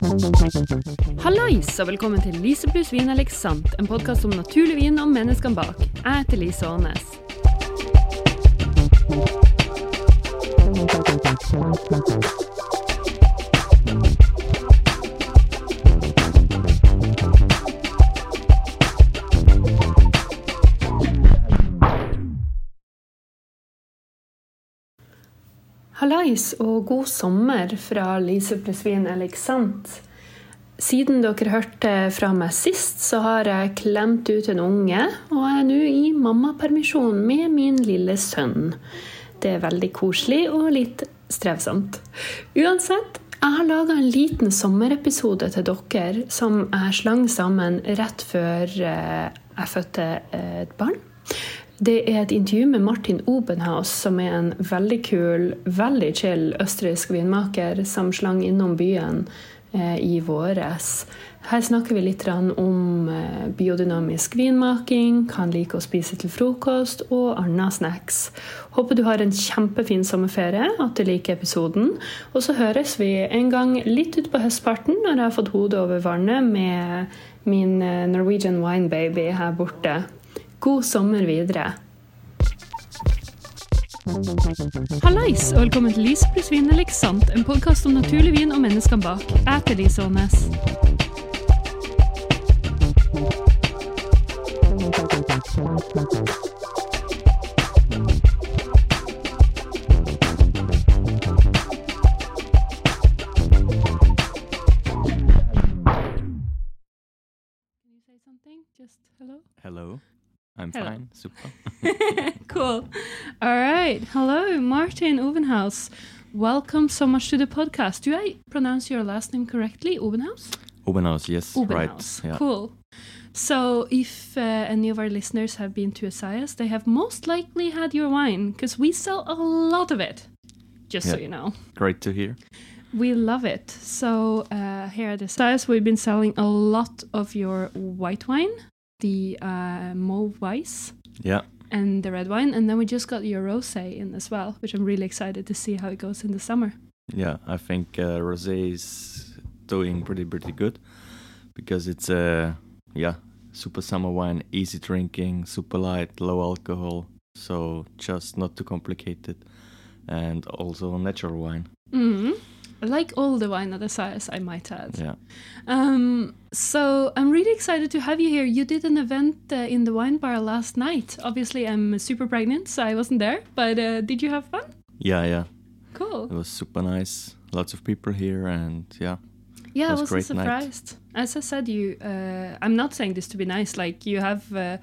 Hallais og velkommen til Lise pluss vin eller sant, en podkast om naturlig vin og menneskene bak. Jeg heter Lise Aanes. Hallais og god sommer fra Lise Plesvin Eliksant. Siden dere hørte fra meg sist, så har jeg klemt ut en unge, og er nå i mammapermisjon med min lille sønn. Det er veldig koselig og litt strevsomt. Uansett, jeg har laga en liten sommerepisode til dere som jeg slang sammen rett før eh, jeg fødte et barn. Det er et intervju med Martin Obenhaus, som er en veldig kul, veldig chill østerriksk vinmaker som slang innom byen eh, i våres. Her snakker vi litt om eh, biodynamisk vinmaking, hva han liker å spise til frokost og andre snacks. Håper du har en kjempefin sommerferie, at du liker episoden. Og så høres vi en gang litt utpå høstparten når jeg har fått hodet over vannet med min eh, Norwegian wine baby her borte. God sommer videre. Hallais og velkommen til Lise pluss vin eller ikke sant, en podkast om naturlig vin og menneskene bak. Jeg heter Lise Aanes. Hello? I'm Hello. fine. Super. cool. All right. Hello, Martin Ovenhaus. Welcome so much to the podcast. Do I pronounce your last name correctly? Ovenhaus? Obenhaus, yes. Obenhaus. Right. Yeah. Cool. So, if uh, any of our listeners have been to Esaias, they have most likely had your wine because we sell a lot of it. Just so you know. Great to hear. We love it. So uh, here at Esaias, we've been selling a lot of your white wine, the uh, Mauve Weiss, Yeah. and the red wine, and then we just got your rosé in as well, which I'm really excited to see how it goes in the summer. Yeah. I think uh, rosé is doing pretty pretty good because it's a yeah super summer wine, easy drinking, super light, low alcohol, so just not too complicated, and also natural wine. hmm I like all the wine at Esaias, I might add. Yeah. Um, so I'm really excited to have you here. You did an event uh, in the wine bar last night. Obviously, I'm super pregnant, so I wasn't there. But uh, did you have fun? Yeah. Yeah. Cool. It was super nice. Lots of people here, and yeah. Yeah, I was was great night. surprised. As I said, you. Uh, I'm not saying this to be nice. Like you have, uh,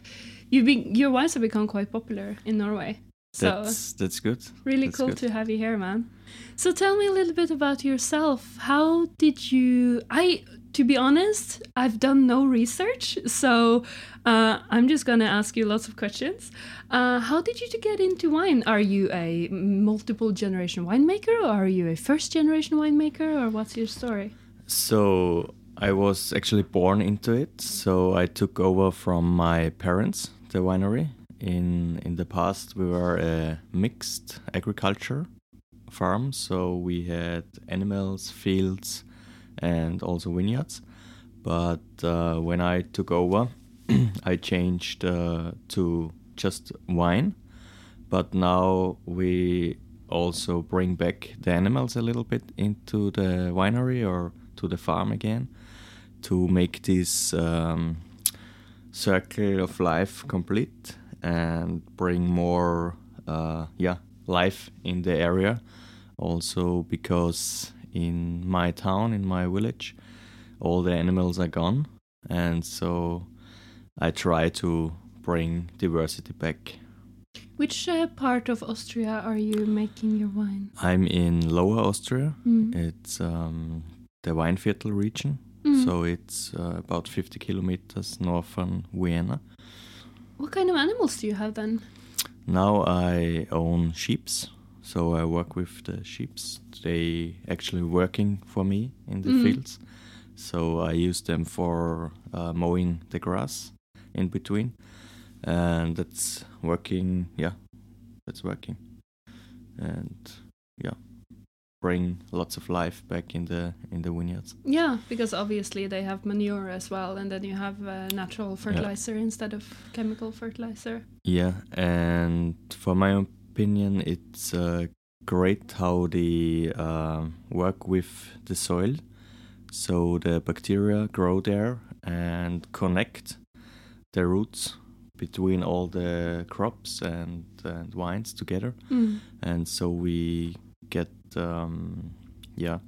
you be your wines have become quite popular in Norway. So That's that's good. really that's cool good. to have you here, man. So tell me a little bit about yourself. How did you? I, to be honest, I've done no research, so uh, I'm just gonna ask you lots of questions. Uh, how did you get into wine? Are you a multiple generation winemaker, or are you a first generation winemaker, or what's your story? So I was actually born into it. So I took over from my parents the winery. In in the past, we were a mixed agriculture farm. So we had animals, fields, and also vineyards. But uh, when I took over, I changed uh, to just wine. But now we also bring back the animals a little bit into the winery or to the farm again to make this um, circle of life complete and bring more uh, yeah life in the area also because in my town in my village all the animals are gone and so i try to bring diversity back Which uh, part of Austria are you making your wine? i'm in lower austria Mm. it's um, the weinviertel region Mm. so it's uh, about 50 kilometers north from vienna What kind of animals do you have then? Now I own sheeps, so I work with the sheeps. They actually working for me in the Mhm. fields, so I use them for uh, mowing the grass in between, and that's working. Yeah, that's working, and yeah, bring lots of life back in the in the vineyards. Yeah, because obviously they have manure as well, and then you have uh, natural fertilizer instead of chemical fertilizer. Yeah, and for my opinion, it's uh, great how they uh, work with the soil. So the bacteria grow there and connect the roots between all the crops and, and wines together. Mm. And so we get, um, yeah,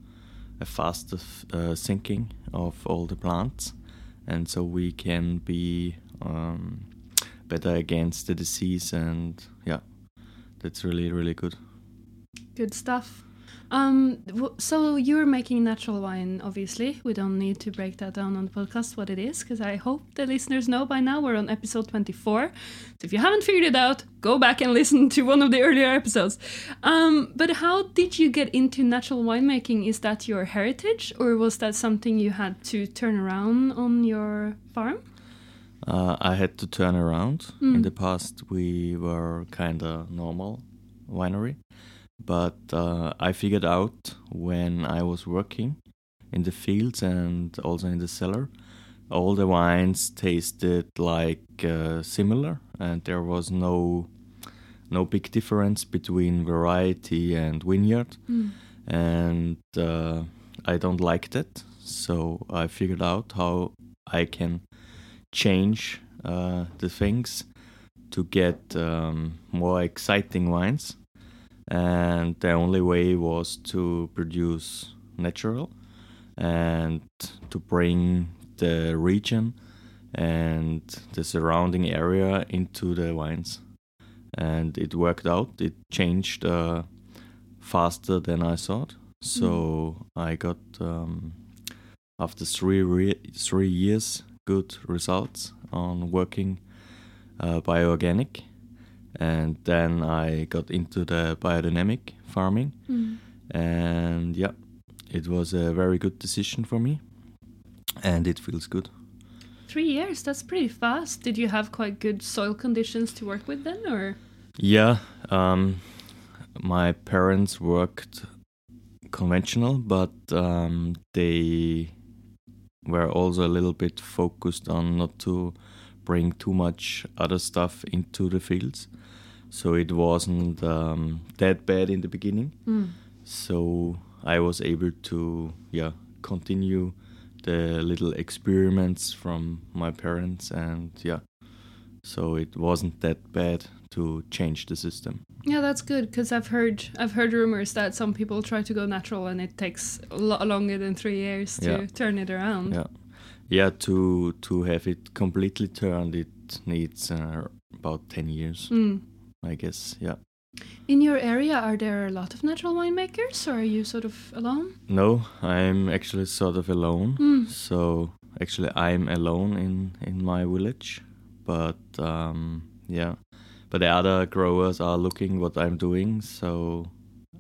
a faster uh, sinking of all the plants. And so we can be um, better against the disease. And yeah, that's really, really good. Good stuff. Um, so you're making natural wine, obviously. We don't need to break that down on the podcast what it is, because I hope the listeners know by now we're on episode 24. So if you haven't figured it out, go back and listen to one of the earlier episodes. Um, but how did you get into natural winemaking? Is that your heritage, or was that something you had to turn around on your farm? Uh, I had to turn around. In the past, we were kind of normal winery, but uh, I figured out when I was working in the fields and also in the cellar, all the wines tasted like uh, similar, and there was no no big difference between variety and vineyard, and uh, I don't like that. So I figured out how I can change uh, the things to get um, more exciting wines. And the only way was to produce natural and to bring the region and the surrounding area into the wines. And it worked out. It changed uh, faster than I thought. So I got um, after three re- three years good results on working uh, bioorganic, and then I got into the biodynamic farming, and yeah, it was a very good decision for me, and it feels good. Three years, that's pretty fast. Did you have quite good soil conditions to work with then, or? Yeah, um, my parents worked conventional, but um, they were also a little bit focused on not to bring too much other stuff into the fields. So it wasn't um, that bad in the beginning. So I was able to, yeah, continue the little experiments from my parents, and yeah, so it wasn't that bad to change the system. Yeah, that's good because I've heard I've heard rumors that some people try to go natural and it takes a lot longer than three years to Yeah. turn it around. Yeah, yeah. To to have it completely turned, it needs uh, about ten years, Mm. I guess. Yeah. In your area, are there a lot of natural winemakers, or are you sort of alone? No, I'm actually sort of alone. Mm. So actually, I'm alone in in my village, but um, yeah. But the other growers are looking what I'm doing, so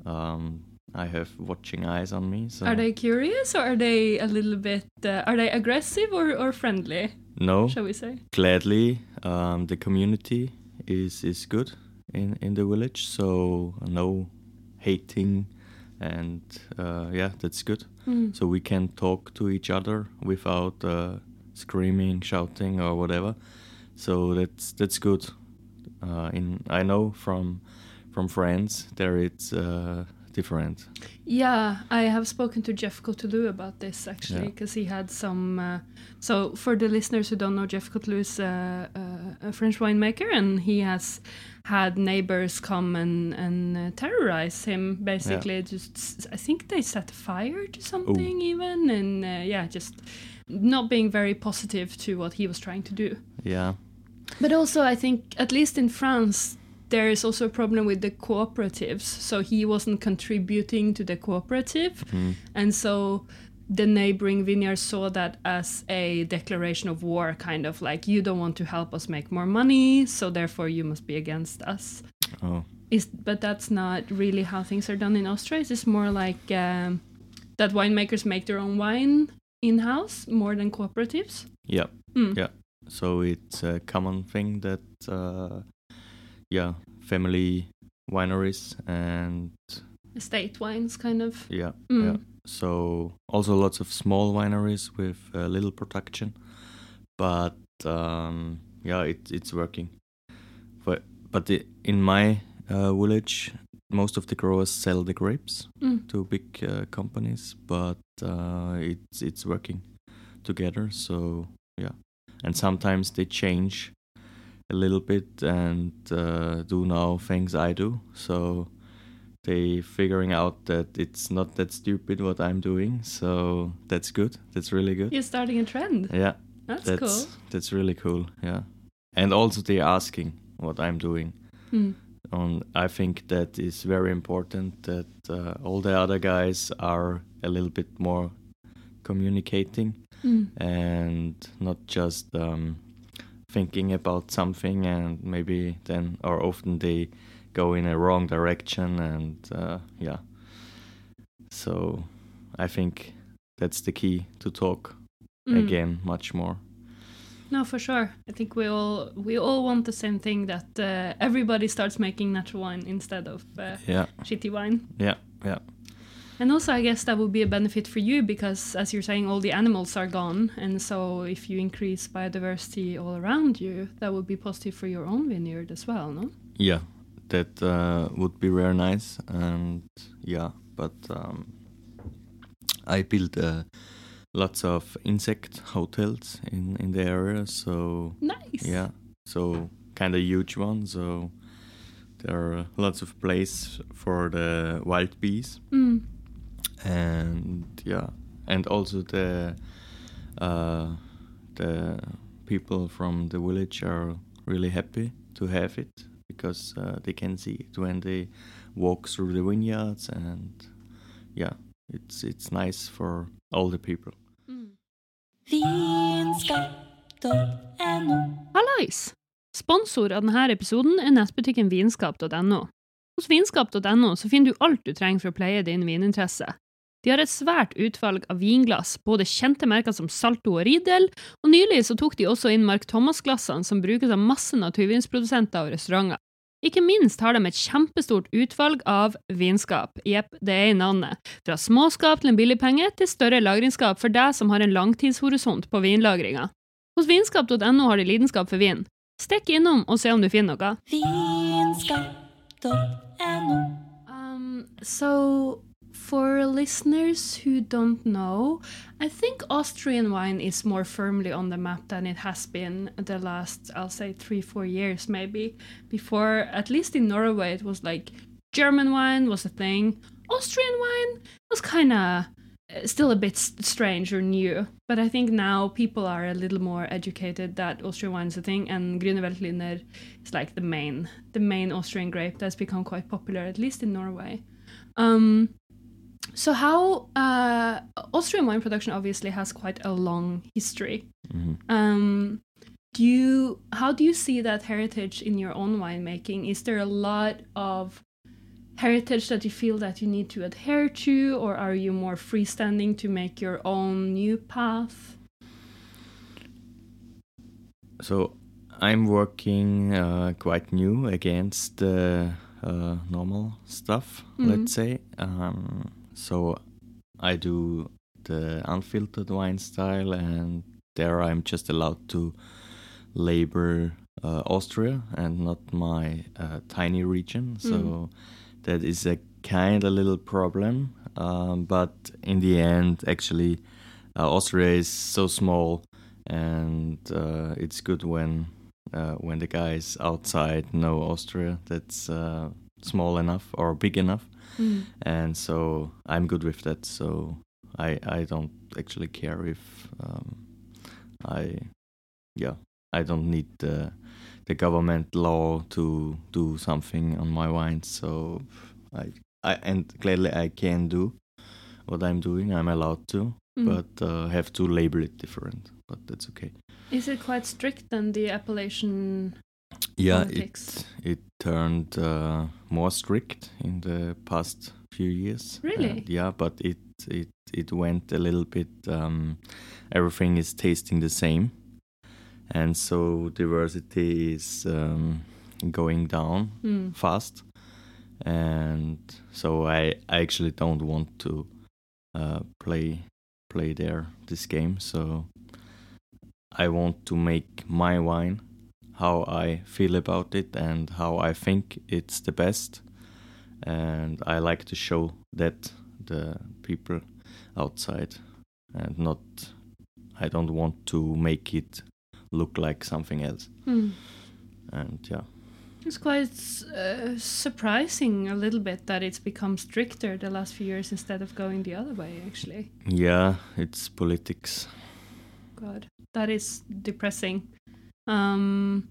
um, I have watching eyes on me. So Are they curious, or are they a little bit? Uh, are they aggressive or, or friendly? no? Shall we say? gladly um, the community is is good in in the village so no hating and uh, yeah that's good Mm. so we can talk to each other without uh, screaming shouting or whatever so that's that's good uh, in i know from from friends there it's uh, different Yeah, I have spoken to Jeff Coutelou about this actually, Yeah. because he had some. Uh, so, for the listeners who don't know, Jeff Coutelou is uh, uh, a French winemaker, and he has had neighbors come and and uh, terrorize him. Basically, just i think they set fire to something even, and uh, yeah, just not being very positive to what he was trying to do. yeah But also, I think at least in France, there is also a problem with the cooperatives. So he wasn't contributing to the cooperative, and so the neighboring vineyards saw that as a declaration of war, kind of like you don't want to help us make more money, so therefore you must be against us. oh Is but that's not really how things are done in Austria. It's more like um, that winemakers make their own wine in house more than cooperatives. yeah Mm. Yeah. So it's a common thing that, uh, yeah, family wineries and estate wines, kind of. Yeah, Mm. yeah. So also lots of small wineries with uh, little production, but um, yeah, it, it's working. But but the, in my uh, village, most of the growers sell the grapes Mm. to big uh, companies, but uh, it's it's working together. So yeah, and sometimes they change a little bit and uh, do now things I do. So they figuring out that it's not that stupid what I'm doing. So that's good. That's really good. You're starting a trend. Yeah, That's, that's cool. that's really cool. Yeah, and also they're asking what I'm doing. Mm. On I think that is very important that uh, all the other guys are a little bit more communicating Mm. and not just um, thinking about something and maybe then or often they go in a wrong direction and uh, yeah so i think that's the key to talk Mm. again much more No, for sure. I think we all we all want the same thing that uh, everybody starts making natural wine instead of uh, yeah shitty wine. yeah yeah And also, I guess that would be a benefit for you because, as you're saying, all the animals are gone, and so if you increase biodiversity all around you, that would be positive for your own vineyard as well, no? yeah that uh, would be very nice and yeah but um, i built uh, lots of insect hotels in in the area so Nice. Yeah, so kind of huge one. So there are lots of place for the wild bees, Mm. and yeah, and also the uh, the people from the village are really happy to have it because uh, they can see it when they walk through the vineyards, and yeah, it's it's nice for all the people. Mm. Vinskap.no. Hallais! Sponsor av denne episoden er nettbutikken vinskap.no. Hos vinskap.no så finner du alt du trenger for å pleie din vininteresse. De har et svært utvalg av vinglass, både kjente merker som Salto og Riedel, og nylig så tok de også inn Mark Thomas-glassene som brukes av masse naturvinsprodusenter og restauranter. Ikke minst har de et kjempestort utvalg av vinskap. Jepp, det er i navnet. Fra småskap til en billig penge til større lagringsskap for deg som har en langtidshorisont på vinlagringa. Hos vinskap.no har de lidenskap for vin. Stikk innom og se om du finner noe. Vinskap.no. Um, so, for listeners who don't know, I think Austrian wine is more firmly on the map than it has been the last, I'll say, three, four years maybe. Before, at least in Norway, it was like German wine was a thing. Austrian wine was kind of still a bit strange or new, but I think now people are a little more educated that Austrian wine is a thing, and Grüner is like the main, the main Austrian grape that's become quite popular, at least in Norway. Um, so how uh, Austrian wine production obviously has quite a long history. Mhm. Um, do you how do you see that heritage in your own winemaking? Is there a lot of heritage that you feel that you need to adhere to, or are you more freestanding to make your own new path? So I'm working uh, quite new against the uh, normal stuff, Mhm. let's say. Um, so I do the unfiltered wine style, and there I'm just allowed to label uh, Austria and not my uh, tiny region. So that is a kind of little problem. Um, but in the end, actually, uh, Austria is so small, and uh, it's good when uh, when the guys outside know Austria. That's uh, small enough or big enough, and so I'm good with that. So I I don't actually care if um, I yeah I don't need the the government law to do something on my wine. So I I and clearly I can do what I'm doing. I'm allowed to, Mm. but uh, have to label it different. But that's okay. Is it quite strict than the appellation? Yeah, Politics. it it turned uh, more strict in the past few years. Really? And yeah, but it it it went a little bit. Um, everything is tasting the same, and so diversity is um, going down Mm. fast, and so I I actually don't want to uh, play play there this game. So I want to make my wine how I feel about it and how I think it's the best, and I like to show that the people outside and not I don't want to make it look like something else. Hmm. And yeah, It's quite uh, surprising a little bit that it's become stricter the last few years instead of going the other way, actually. yeah, it's politics. God, that is depressing. Um,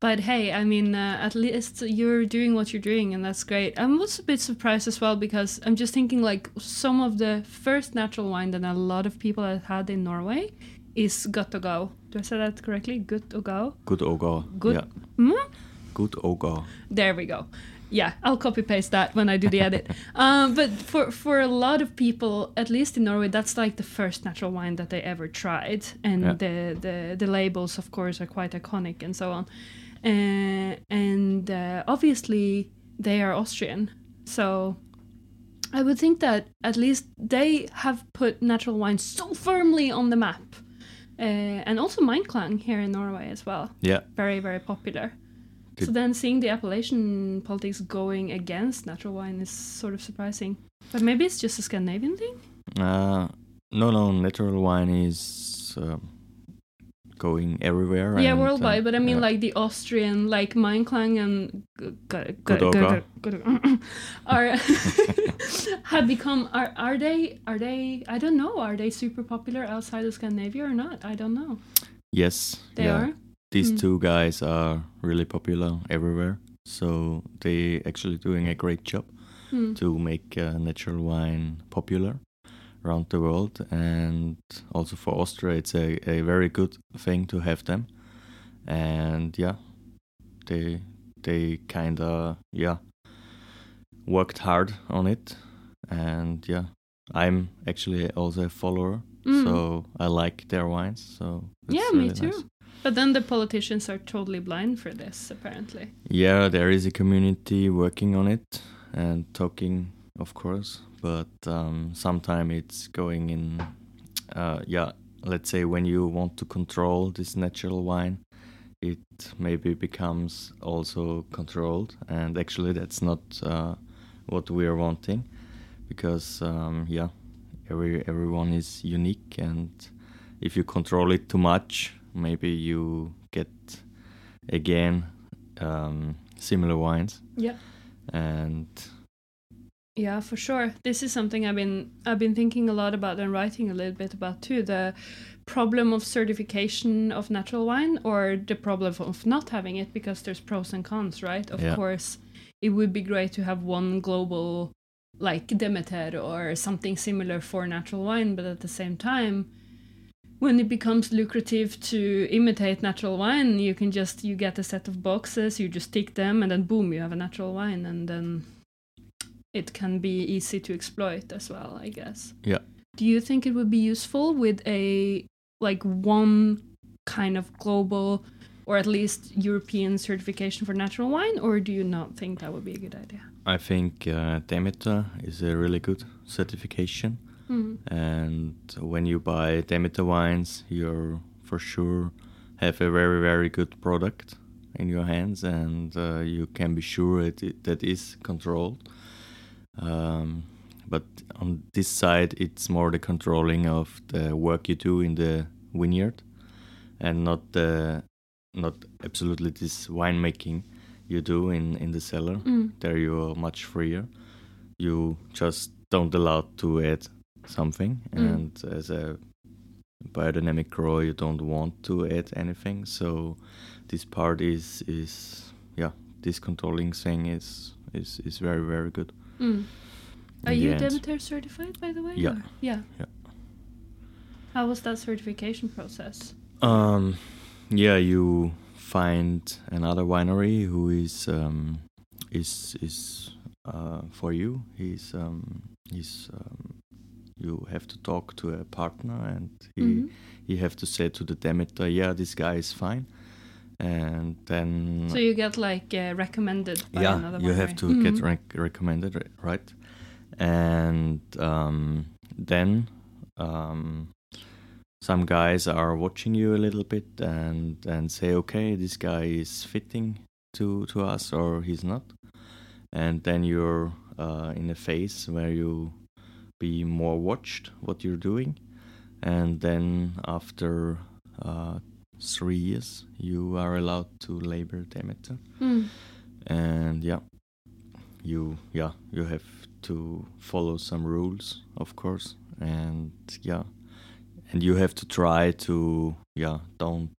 but hey, I mean, uh, at least you're doing what you're doing, and that's great. I was a bit surprised as well because I'm just thinking like some of the first natural wine that a lot of people have had in Norway is Gut Do I say that correctly? Gut Go. Good Yeah, Hmm? good. There we go. Yeah, I'll copy paste that when I do the edit. um, but for for a lot of people, at least in Norway, that's like the first natural wine that they ever tried, and Yeah. the, the the labels, of course, are quite iconic and so on. Uh, and uh, obviously, they are Austrian, so I would think that at least they have put natural wine so firmly on the map, uh, and also Meinklang here in Norway as well Yeah, very very popular. So then seeing the appellation politics going against natural wine is sort of surprising. But maybe it's just a Scandinavian thing. uh, no, no, natural wine is um, going everywhere. yeah, and, worldwide. uh, but I mean, yeah. like the Austrian, like Meinklang and Gut Oggau. Are have become are are they are they I don't know are they super popular outside of Scandinavia or not? I don't know. yes, They yeah. are. These Mm. two guys are really popular everywhere. So they actually doing a great job Hmm. to make uh, natural wine popular around the world, and also for Austria, it's a, a very good thing to have them. And yeah, they they kind of yeah worked hard on it, and yeah, I'm actually also a follower, Mm. so I like their wines. So yeah, me really too. nice. But then the politicians are totally blind for this, apparently. Yeah, there is a community working on it and talking, of course, but um, sometimes it's going in. Uh, yeah, let's say when you want to control this natural wine, it maybe becomes also controlled, and actually that's not uh, what we are wanting, because um, yeah, every everyone is unique, and if you control it too much, maybe you get again um, similar wines Yeah. and Yeah, for sure. This is something I've been I've been thinking a lot about and writing a little bit about too. The problem of certification of natural wine or the problem of not having it because there's pros and cons, right? Of Yeah. course, it would be great to have one global like Demeter or something similar for natural wine, but at the same time when it becomes lucrative to imitate natural wine, you can just you get a set of boxes, you just tick them and then boom, you have a natural wine and then it can be easy to exploit as well, I guess. Yeah. Do you think it would be useful with a like one kind of global or at least European certification for natural wine, or do you not think that would be a good idea? I think uh, Demeter is a really good certification. Hmm. And when you buy Demeter wines, you're for sure have a very very good product in your hands, and uh, you can be sure it, it that is controlled. Um, but on this side, it's more the controlling of the work you do in the vineyard, and not the not absolutely this winemaking you do in in the cellar. Mm. There you are much freer. You just don't allow to add something, Mm. and as a biodynamic grower, you don't want to add anything. So this part is is yeah, this controlling thing is is is very very good. Mm. Are you end. Demeter certified, by the way? Yeah. or- Yeah. Yeah. How was that certification process? Um, yeah, you find another winery who is um, is is uh, for you. He's um, he's um, you have to talk to a partner, and he Mhm. you have to say to the Demeter, yeah, this guy is fine, and then So you get like uh, recommended by yeah, you have to Mhm. get rec- recommended, right? And um, then um, some guys are watching you a little bit and and say, okay, this guy is fitting to to us or he's not, and then you're uh, in a phase where you be more watched what you're doing, and then after uh, three years you are allowed to label Demeter Mm. and yeah you yeah you have to follow some rules of course. And yeah and you have to try to yeah don't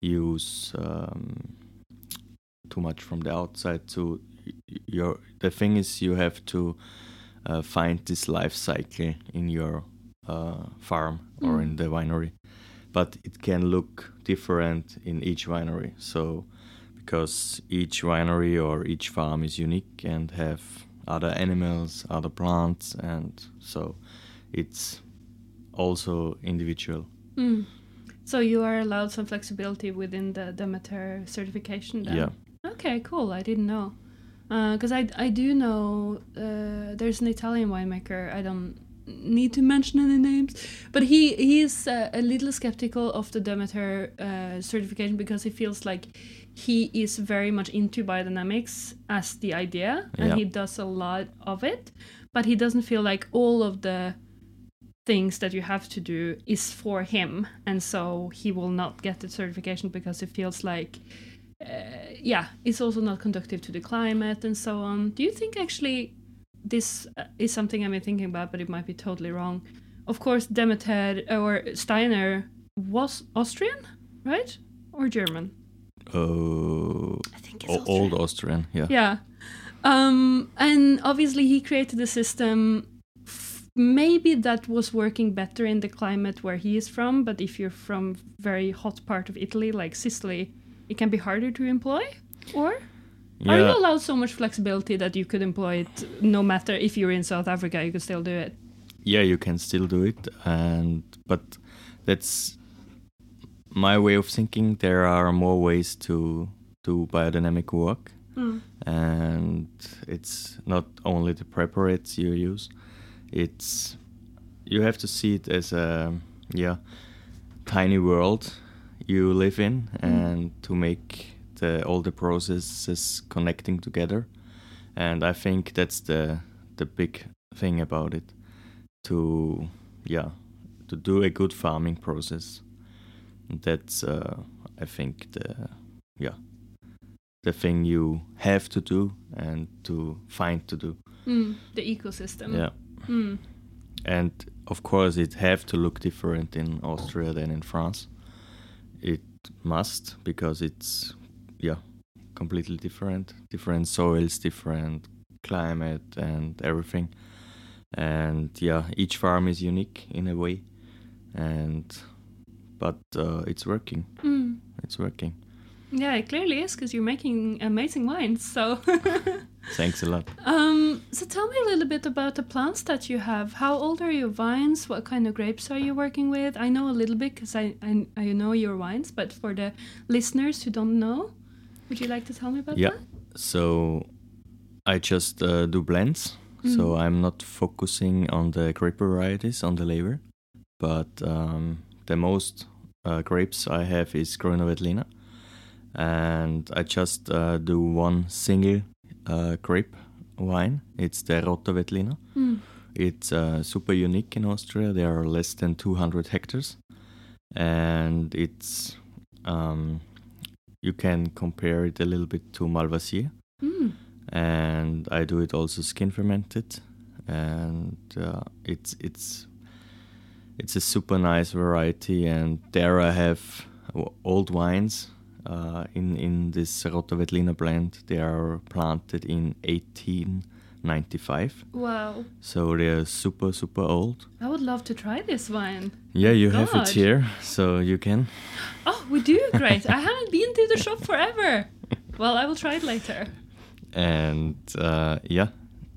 use um, too much from the outside to your the thing is you have to uh, find this life cycle in your uh, farm or Mm. in the winery but it can look different in each winery so because each winery or each farm is unique and have other animals other plants and so it's also individual Mm. So you are allowed some flexibility within the Demeter certification. Then? yeah Okay, cool. I didn't know. Because I, I do know uh, there's an Italian winemaker. I don't need to mention any names, but he he is uh, a little skeptical of the Demeter uh, certification because he feels like he is very much into biodynamics as the idea, and Yeah. he does a lot of it, but he doesn't feel like all of the things that you have to do is for him, and so he will not get the certification because he feels like uh, yeah, it's also not conductive to the climate and so on. Do you think actually this uh, is something I've been thinking about, but it might be totally wrong? Of course, Demeter or Steiner was Austrian, right? Or German? uh, I think Austrian. old austrian yeah Yeah. Um, and obviously, he created a system. Maybe that was working better in the climate where he is from, but if you're from very hot part of Italy, like Sicily, it can be harder to employ. Or are you allowed so much flexibility that you could employ it no matter if you're in South Africa, you could still do it? yeah you can still do it and but that's my way of thinking there are more ways to do biodynamic work mm. and it's not only the preparates you use it's you have to see it as a yeah tiny world you live in and to make the all the processes connecting together. And i think that's the the big thing about it to yeah to do a good farming process. That's uh, i think the yeah the thing you have to do and to find to do. Mm, the ecosystem. yeah. Mm. and of course it have to look different in austria than in france must because it's yeah completely different. Different soils different climate and everything. And yeah each farm is unique in a way. And but uh, it's working. Mm. it's working. Yeah, it clearly is because you're making amazing wines. So, thanks a lot. Um, so tell me a little bit about the plants that you have. How old are your vines? What kind of grapes are you working with? I know a little bit because I, I I know your wines, but for the listeners who don't know, would you like to tell me about Yeah. that? So I just uh, do blends. So I'm not focusing on the grape varieties on the label, but um, the most uh, grapes I have is Veltliner, and I just uh, do one single uh, grape wine. It's the Roter Veltliner. Mm. It's uh, super unique in Austria. There are less than 200 hectares, and it's um, you can compare it a little bit to Malvasier Mm. and I do it also skin fermented, and uh, it's it's it's a super nice variety. And there I have old wines uh, in in this Roter Veltliner blend. They are planted in 1895, Wow, so they're super super old. I would love to try this wine. Yeah, you have it here, so you can. Oh, we do great. I haven't been to the shop forever. Well, I will try it later. and uh, yeah,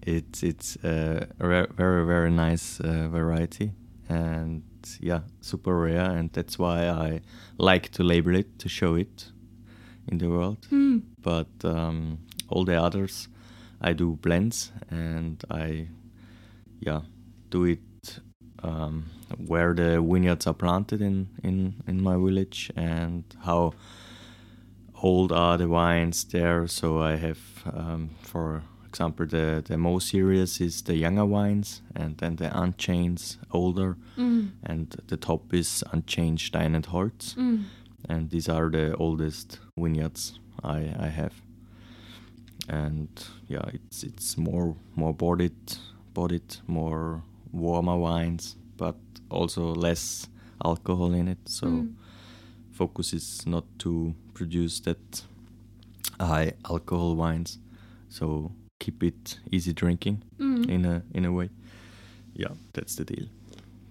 it's it's a very very nice uh, variety, and yeah, super rare, and that's why I like to label it to show it in the world. Mm. But um, all the others, I do blends, and I yeah do it um, where the vineyards are planted in, in, in my village and how old are the wines there. So I have, um, for example, the, the most serious is the younger wines, and then the unchanged older, Mm. and the top is unchanged Stein and Holz. Mm. And these are the oldest vineyards I, I have. And yeah, it's it's more more bodied, bodied, more warmer wines, but also less alcohol in it. So Mm. focus is not to produce that high alcohol wines. So keep it easy drinking Mm. in a in a way. Yeah, that's the deal.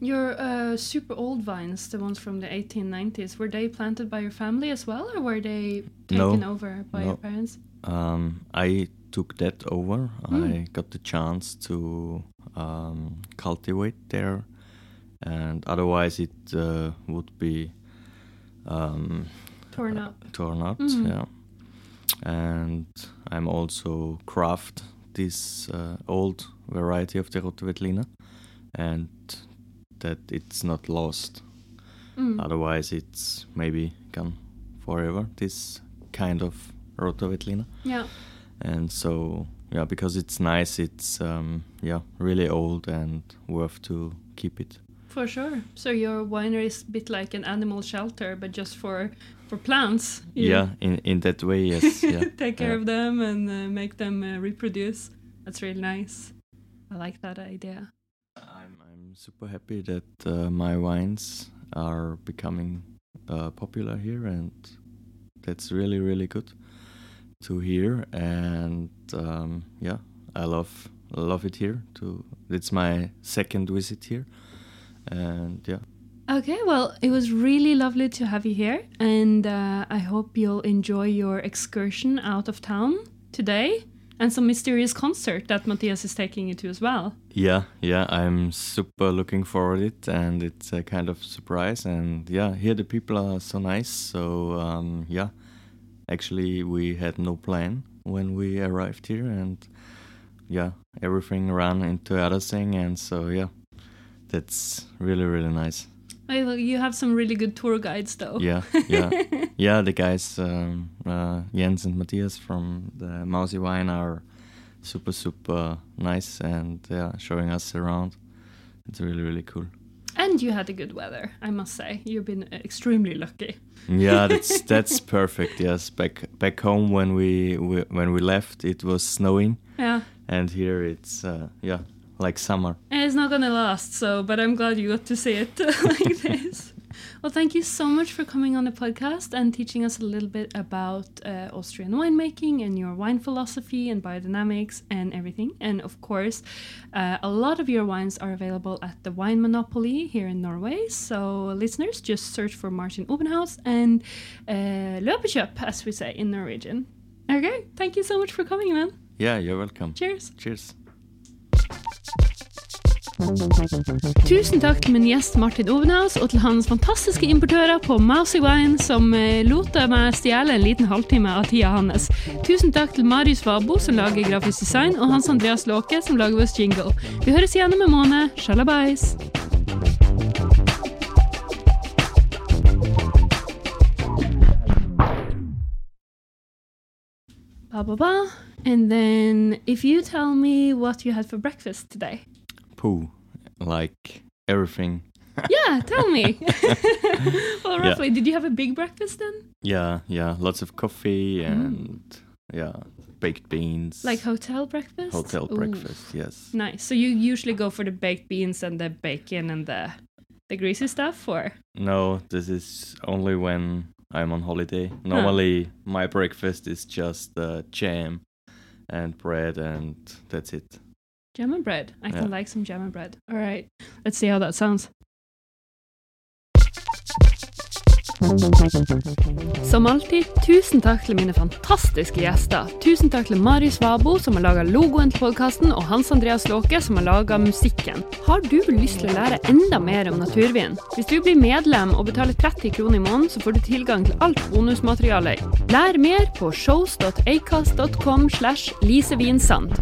Your uh, super old vines, the ones from the 1890s, were they planted by your family as well, or were they No. taken over by your parents? Um, I took that over. Mm. I got the chance to um, cultivate there, and otherwise it uh, would be um, Torn up. torn out. Mhm. Yeah, and I'm also craft this uh, old variety of the Roter Veltliner, and that it's not lost. Mm. Otherwise, it's maybe gone forever. This kind of Roter Veltliner Yeah. and so yeah because it's nice it's um yeah really old and worth to keep it For sure. So your winery is a bit like an animal shelter, but just for for plants. Yeah in in that way yes yeah take care yeah. of them and uh, make them uh, reproduce. That's really nice. I like that idea. Super happy that uh, my wines are becoming uh, popular here and that's really really good to hear and um yeah i love love it here to it's my second visit here and yeah. Okay, well, it was really lovely to have you here, and uh, I hope you'll enjoy your excursion out of town today and some mysterious concert that Matthias is taking you to as well. Yeah, yeah, I'm super looking forward it, and it's a kind of surprise. And yeah, here the people are so nice. So um, yeah, actually we had no plan when we arrived here, and yeah, everything ran into other thing, and so yeah, that's really really nice. Well, you have some really good tour guides, though. Yeah, yeah, yeah. The guys um, uh, Jens and Matthias from the Mousy Wine are super super nice, and yeah, showing us around. It's really really cool. And you had a good weather, I must say. You've been extremely lucky. Yeah, that's that's perfect. Yes, back back home when we, we when we left, it was snowing, Yeah. and here it's uh, yeah like summer. And it's not gonna last, so but I'm glad you got to see it like this. Well, thank you so much for coming on the podcast and teaching us a little bit about uh, Austrian winemaking and your wine philosophy and biodynamics and everything. And of course, uh, a lot of your wines are available at the Wine Monopoly here in Norway. So, listeners, just search for Martin Obenhaus and uh, løpekjøp, as we say in Norwegian. Okay, thank you so much for coming, man. Yeah, you're welcome. Cheers. Cheers. Tusen takk til min gjest Martin Ovenhaus og til hans fantastiske importører på Mousy Wine som eh, lot meg stjele en liten halvtime av tida hans. Tusen takk til Marius Vabo som lager grafisk design, og Hans Andreas Låke som lager oss jingle. Vi høres igjen om en måned. Shalabais! Ba ba ba. And then if you tell me what you had for breakfast today. Poo, like everything. Yeah, tell me. well, Yeah. roughly, did you have a big breakfast then? Yeah, yeah, lots of coffee and yeah, baked beans. Like hotel breakfast? hotel Ooh, breakfast. Yes. Nice. So you usually go for the baked beans and the bacon and the the greasy stuff, or No, this is only when I'm on holiday. Normally, my breakfast is just uh, jam and bread, and that's it. Jam and bread? I can Yeah. like some jam and bread. All right, let's see how that sounds. Som alltid, tusen takk til mine fantastiske gjester. Tusen takk til Marius Wabo, som har laga logoen til podkasten, og Hans Andreas Låke, som har laga musikken. Har du lyst til å lære enda mer om naturvin? Hvis du blir medlem og betaler 30 kroner i måneden, så får du tilgang til alt bonusmaterialet. Lær mer på shows.acast.com slash lisevinsand.